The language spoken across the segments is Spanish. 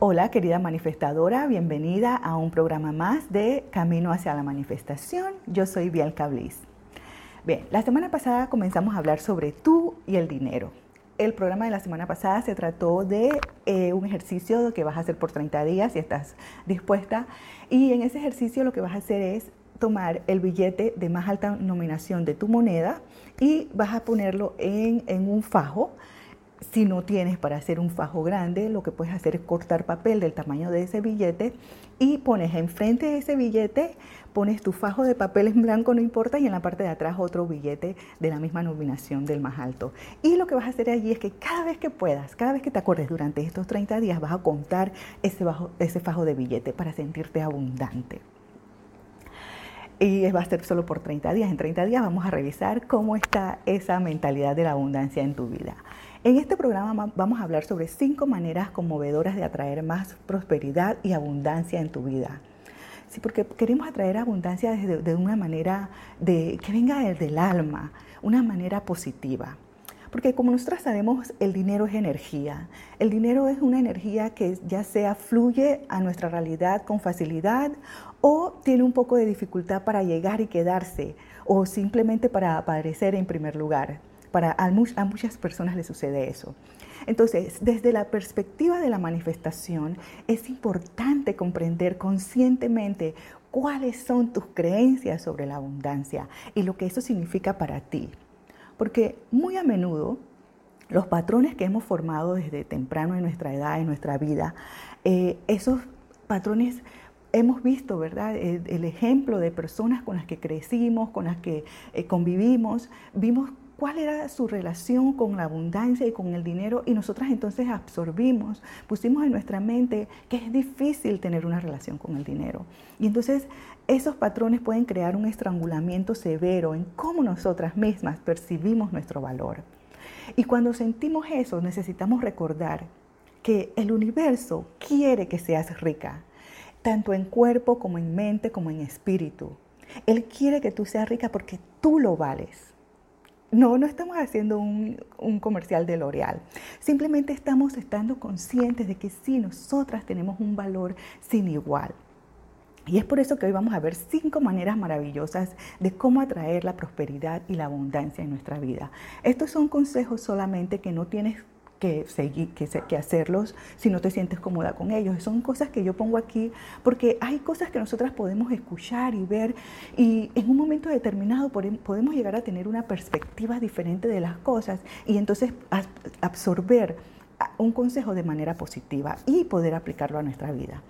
Hola querida manifestadora, bienvenida a un programa más de Camino hacia la Manifestación. Yo soy Bianca Bliss. Bien, la semana pasada comenzamos a hablar sobre tú y el dinero. El programa de la semana pasada se trató de eh, un ejercicio que vas a hacer por 30 días si estás dispuesta. Y en ese ejercicio lo que vas a hacer es tomar el billete de más alta nominación de tu moneda y vas a ponerlo en un fajo si no tienes para hacer un fajo grande, lo que puedes hacer es cortar papel del tamaño de ese billete y pones enfrente de ese billete, pones tu fajo de papel en blanco, no importa, y en la parte de atrás otro billete de la misma nominación del más alto. Y lo que vas a hacer allí es que cada vez que puedas, cada vez que te acordes durante estos 30 días, vas a contar ese, fajo de billete para sentirte abundante. Y va a ser solo por 30 días. En 30 días vamos a revisar cómo está esa mentalidad de la abundancia en tu vida. En este programa vamos a hablar sobre cinco maneras conmovedoras de atraer más prosperidad y abundancia en tu vida. Sí, porque queremos atraer abundancia de una manera de, que venga del alma, una manera positiva. Porque como nosotros sabemos, el dinero es energía. El dinero es una energía que ya sea fluye a nuestra realidad con facilidad o tiene un poco de dificultad para llegar y quedarse o simplemente para aparecer en primer lugar. Para, a, muchas personas les sucede eso. Entonces, desde la perspectiva de la manifestación, es importante comprender conscientemente cuáles son tus creencias sobre la abundancia y lo que eso significa para ti. Porque muy a menudo los patrones que hemos formado desde temprano en nuestra edad, en nuestra vida, eh, esos patrones hemos visto, ¿verdad? El, ejemplo de personas con las que crecimos, con las que eh, convivimos, vimos cuál era su relación con la abundancia y con el dinero y nosotras entonces absorbimos, pusimos en nuestra mente que es difícil tener una relación con el dinero. Y entonces esos patrones pueden crear un estrangulamiento severo en cómo nosotras mismas percibimos nuestro valor. Y cuando sentimos eso necesitamos recordar que el universo quiere que seas rica, tanto en cuerpo como en mente como en espíritu. Él quiere que tú seas rica porque tú lo vales. No, no estamos haciendo un, comercial de L'Oreal. Simplemente estamos estando conscientes de que sí, nosotras tenemos un valor sin igual. Y es por eso que hoy vamos a ver cinco maneras maravillosas de cómo atraer la prosperidad y la abundancia en nuestra vida. Estos son consejos solamente que no tienes que, seguir, que, que, hacerlos si no te sientes cómoda con ellos. Son cosas que yo pongo aquí porque hay cosas que nosotras podemos escuchar y ver y en un momento determinado podemos llegar a tener una perspectiva diferente de las cosas y entonces absorber un consejo de manera positiva y poder aplicarlo a nuestra vida.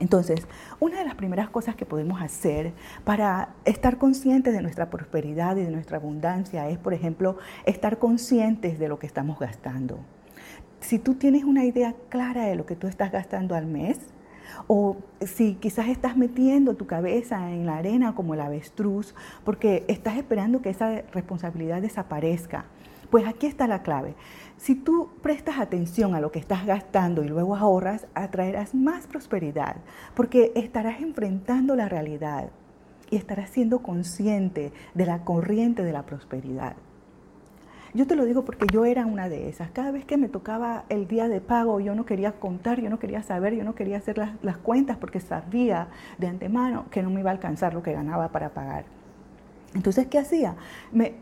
Entonces, una de las primeras cosas que podemos hacer para estar conscientes de nuestra prosperidad y de nuestra abundancia es, por ejemplo, estar conscientes de lo que estamos gastando. Si tú tienes una idea clara de lo que tú estás gastando al mes, o si quizás estás metiendo tu cabeza en la arena como el avestruz, porque estás esperando que esa responsabilidad desaparezca, pues aquí está la clave. Si tú prestas atención a lo que estás gastando y luego ahorras, atraerás más prosperidad, porque estarás enfrentando la realidad y estarás siendo consciente de la corriente de la prosperidad. Yo te lo digo porque yo era una de esas. Cada vez que me tocaba el día de pago, yo no quería contar, yo no quería saber, yo no quería hacer las, cuentas porque sabía de antemano que no me iba a alcanzar lo que ganaba para pagar. Entonces, ¿qué hacía? Me,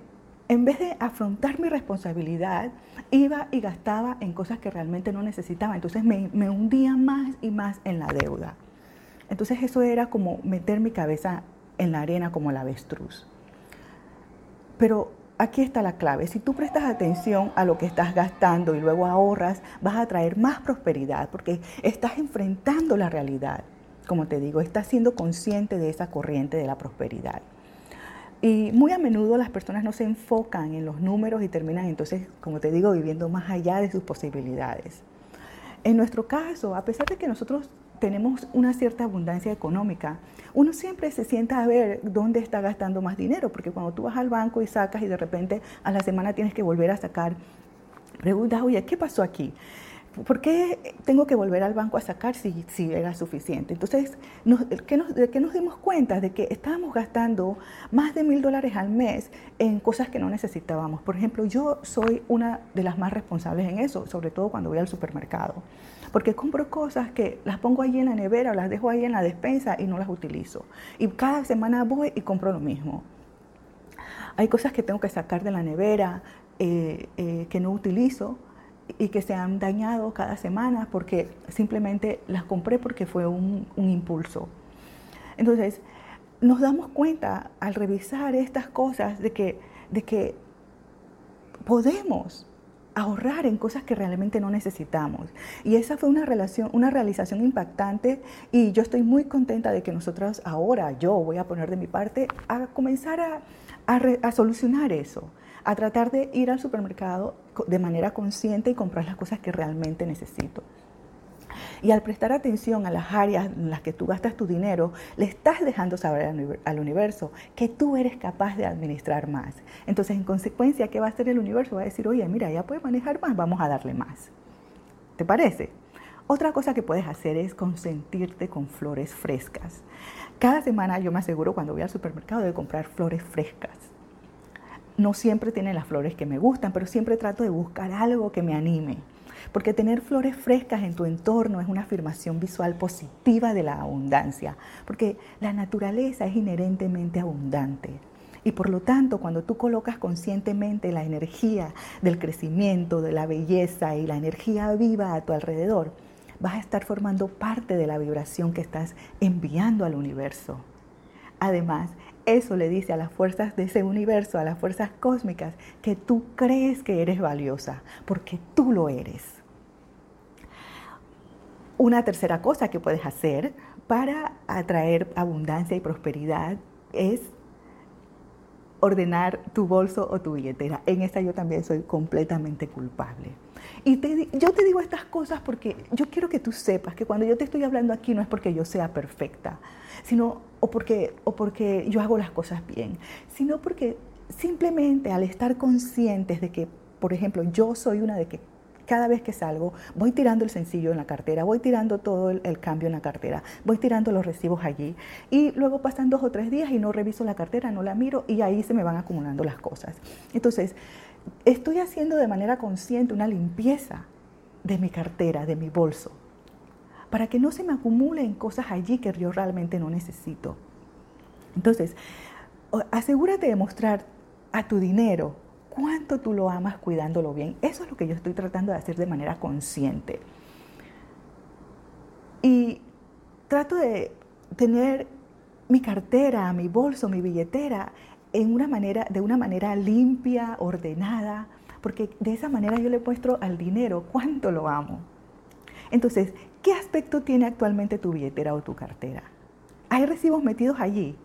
en vez de afrontar mi responsabilidad, iba y gastaba en cosas que realmente no necesitaba. Entonces me, hundía más y más en la deuda. Entonces eso era como meter mi cabeza en la arena como el avestruz. Pero aquí está la clave. Si tú prestas atención a lo que estás gastando y luego ahorras, vas a traer más prosperidad porque estás enfrentando la realidad. Como te digo, estás siendo consciente de esa corriente de la prosperidad. Y muy a menudo las personas no se enfocan en los números y terminan entonces, como te digo, viviendo más allá de sus posibilidades. En nuestro caso, a pesar de que nosotros tenemos una cierta abundancia económica, uno siempre se sienta a ver dónde está gastando más dinero, porque cuando tú vas al banco y sacas y de repente a la semana tienes que volver a sacar, preguntas, oye, ¿qué pasó aquí? ¿Por qué tengo que volver al banco a sacar si, si era suficiente? Entonces, nos, ¿qué nos, ¿de qué nos dimos cuenta? De que estábamos gastando más de mil dólares al mes en cosas que no necesitábamos. Por ejemplo, yo soy una de las más responsables en eso, sobre todo cuando voy al supermercado. Porque compro cosas que las pongo ahí en la nevera o las dejo ahí en la despensa y no las utilizo. Y cada semana voy y compro lo mismo. Hay cosas que tengo que sacar de la nevera eh, eh, que no utilizo y que se han dañado cada semana porque simplemente las compré porque fue un, impulso. Entonces, nos damos cuenta al revisar estas cosas de que, de que podemos ahorrar en cosas que realmente no necesitamos. Y esa fue una, relación, una realización impactante y yo estoy muy contenta de que nosotros ahora, yo voy a poner de mi parte, a comenzar a, a solucionar eso a tratar de ir al supermercado de manera consciente y comprar las cosas que realmente necesito. Y al prestar atención a las áreas en las que tú gastas tu dinero, le estás dejando saber al universo que tú eres capaz de administrar más. Entonces, en consecuencia, ¿qué va a hacer el universo? Va a decir, oye, mira, ya puedes manejar más, vamos a darle más. ¿Te parece? Otra cosa que puedes hacer es consentirte con flores frescas. Cada semana yo me aseguro cuando voy al supermercado de comprar flores frescas no siempre tiene las flores que me gustan, pero siempre trato de buscar algo que me anime. Porque tener flores frescas en tu entorno es una afirmación visual positiva de la abundancia, porque la naturaleza es inherentemente abundante. Y por lo tanto, cuando tú colocas conscientemente la energía del crecimiento, de la belleza y la energía viva a tu alrededor, vas a estar formando parte de la vibración que estás enviando al universo. Además, eso le dice a las fuerzas de ese universo, a las fuerzas cósmicas, que tú crees que eres valiosa, porque tú lo eres. Una tercera cosa que puedes hacer para atraer abundancia y prosperidad es ordenar tu bolso o tu billetera. En esta yo también soy completamente culpable. Y yo te digo estas cosas porque yo quiero que tú sepas que cuando yo te estoy hablando aquí no es porque yo sea perfecta, sino o porque, o porque yo hago las cosas bien, sino porque simplemente al estar conscientes de que, por ejemplo, yo soy una de que cada vez que salgo, voy tirando el sencillo en la cartera, voy tirando todo el, cambio en la cartera, voy tirando los recibos allí y luego pasan dos o tres días y no reviso la cartera, no la miro y ahí se me van acumulando las cosas. Entonces, estoy haciendo de manera consciente una limpieza de mi cartera, de mi bolso, para que no se me acumulen cosas allí que yo realmente no necesito. Entonces, asegúrate de mostrar a tu dinero cuánto tú lo amas cuidándolo bien. Eso es lo que yo estoy tratando de hacer de manera consciente. Y trato de tener mi cartera, mi bolso, mi billetera en una manera, de una manera limpia, ordenada, porque de esa manera yo le muestro al dinero cuánto lo amo. Entonces, ¿qué aspecto tiene actualmente tu billetera o tu cartera? ¿Hay recibos metidos allí?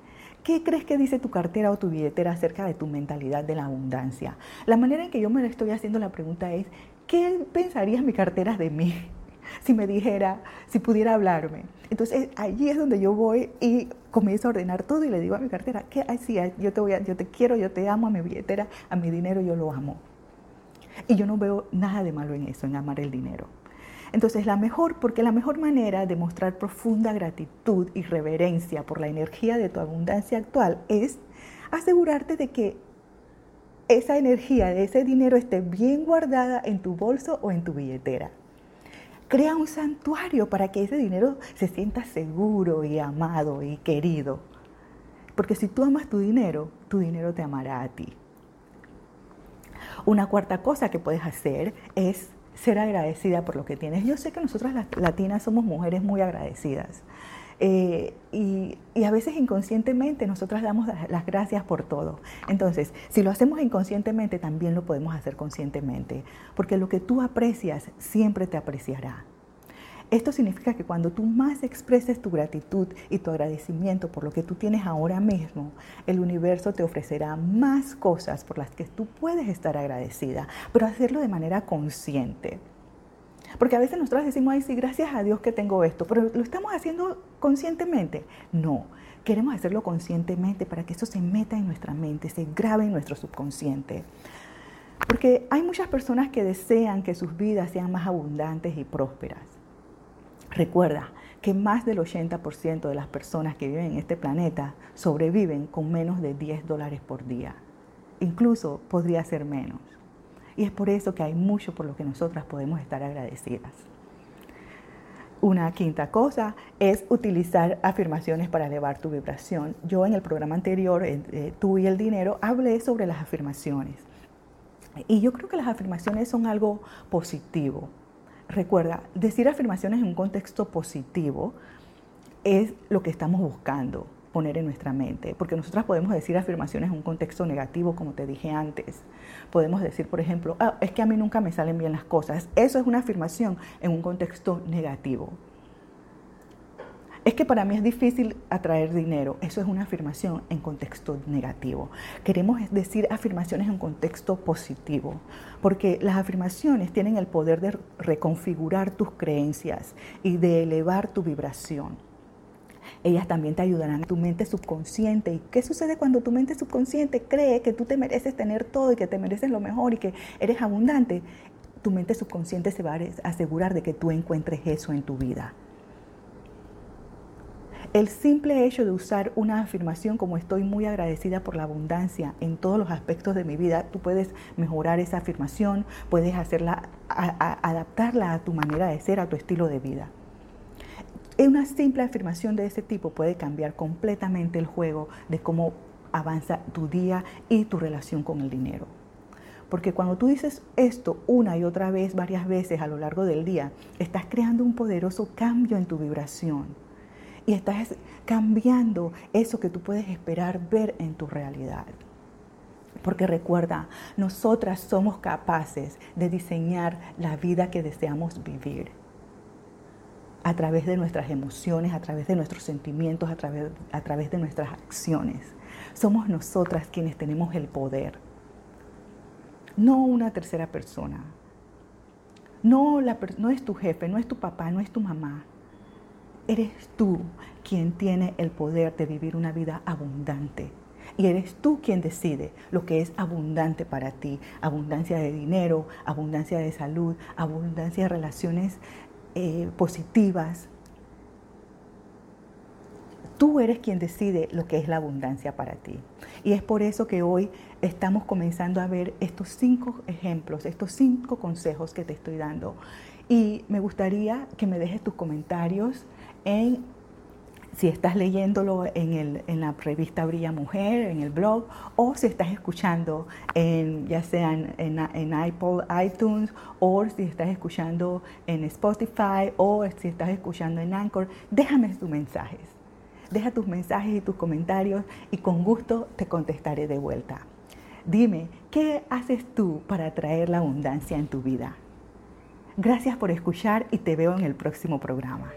¿Qué crees que dice tu cartera o tu billetera acerca de tu mentalidad de la abundancia? La manera en que yo me estoy haciendo la pregunta es, ¿qué pensarías mi cartera de mí? Si me dijera, si pudiera hablarme. Entonces allí es donde yo voy y comienzo a ordenar todo y le digo a mi cartera, que así, yo te voy yo te quiero, yo te amo a mi billetera, a mi dinero yo lo amo. Y yo no veo nada de malo en eso, en amar el dinero. Entonces, la mejor, porque la mejor manera de mostrar profunda gratitud y reverencia por la energía de tu abundancia actual es asegurarte de que esa energía, de ese dinero esté bien guardada en tu bolso o en tu billetera. Crea un santuario para que ese dinero se sienta seguro y amado y querido. Porque si tú amas tu dinero, tu dinero te amará a ti. Una cuarta cosa que puedes hacer es ser agradecida por lo que tienes. Yo sé que nosotras las latinas somos mujeres muy agradecidas. Eh, y, y, a veces inconscientemente nosotras damos las gracias por todo. Entonces, si lo hacemos inconscientemente, también lo podemos hacer conscientemente, porque lo que tú aprecias siempre te apreciará. Esto significa que cuando tú más expreses tu gratitud y tu agradecimiento por lo que tú tienes ahora mismo, el universo te ofrecerá más cosas por las que tú puedes estar agradecida, pero hacerlo de manera consciente. Porque a veces nosotros decimos, ay, sí, gracias a Dios que tengo esto, pero ¿lo estamos haciendo conscientemente? No, queremos hacerlo conscientemente para que eso se meta en nuestra mente, se grabe en nuestro subconsciente. Porque hay muchas personas que desean que sus vidas sean más abundantes y prósperas. Recuerda que más del 80% de las personas que viven en este planeta sobreviven con menos de 10 dólares por día. Incluso podría ser menos. Y es por eso que hay mucho por lo que nosotras podemos estar agradecidas. Una quinta cosa es utilizar afirmaciones para elevar tu vibración. Yo en el programa anterior, eh, Tú y el Dinero, hablé sobre las afirmaciones. Y yo creo que las afirmaciones son algo positivo. Recuerda, decir afirmaciones en un contexto positivo es lo que estamos buscando poner en nuestra mente, porque nosotras podemos decir afirmaciones en un contexto negativo, como te dije antes. Podemos decir, por ejemplo, ah, es que a mí nunca me salen bien las cosas. Eso es una afirmación en un contexto negativo. Es que para mí es difícil atraer dinero. Eso es una afirmación en contexto negativo. Queremos decir afirmaciones en contexto positivo, porque las afirmaciones tienen el poder de reconfigurar tus creencias y de elevar tu vibración. Ellas también te ayudarán a tu mente subconsciente. ¿Y qué sucede cuando tu mente subconsciente cree que tú te mereces tener todo y que te mereces lo mejor y que eres abundante? Tu mente subconsciente se va a asegurar de que tú encuentres eso en tu vida. El simple hecho de usar una afirmación como estoy muy agradecida por la abundancia en todos los aspectos de mi vida, tú puedes mejorar esa afirmación, puedes hacerla, adaptarla a tu manera de ser, a tu estilo de vida. Una simple afirmación de ese tipo puede cambiar completamente el juego de cómo avanza tu día y tu relación con el dinero. Porque cuando tú dices esto una y otra vez, varias veces a lo largo del día, estás creando un poderoso cambio en tu vibración. Y estás cambiando eso que tú puedes esperar ver en tu realidad. Porque recuerda, nosotras somos capaces de diseñar la vida que deseamos vivir a través de nuestras emociones, a través de nuestros sentimientos, a través, a través de nuestras acciones. Somos nosotras quienes tenemos el poder, no una tercera persona. No, la, no es tu jefe, no es tu papá, no es tu mamá. Eres tú quien tiene el poder de vivir una vida abundante. Y eres tú quien decide lo que es abundante para ti. Abundancia de dinero, abundancia de salud, abundancia de relaciones eh, positivas. Tú eres quien decide lo que es la abundancia para ti. Y es por eso que hoy estamos comenzando a ver estos cinco ejemplos, estos cinco consejos que te estoy dando. Y me gustaría que me dejes tus comentarios en si estás leyéndolo en, el, en, la revista Brilla Mujer, en el blog, o si estás escuchando en, ya sea en, en, Apple, iTunes, o si estás escuchando en Spotify, o si estás escuchando en Anchor, déjame tus mensajes. Deja tus mensajes y tus comentarios y con gusto te contestaré de vuelta. Dime, ¿qué haces tú para atraer la abundancia en tu vida? Gracias por escuchar y te veo en el próximo programa.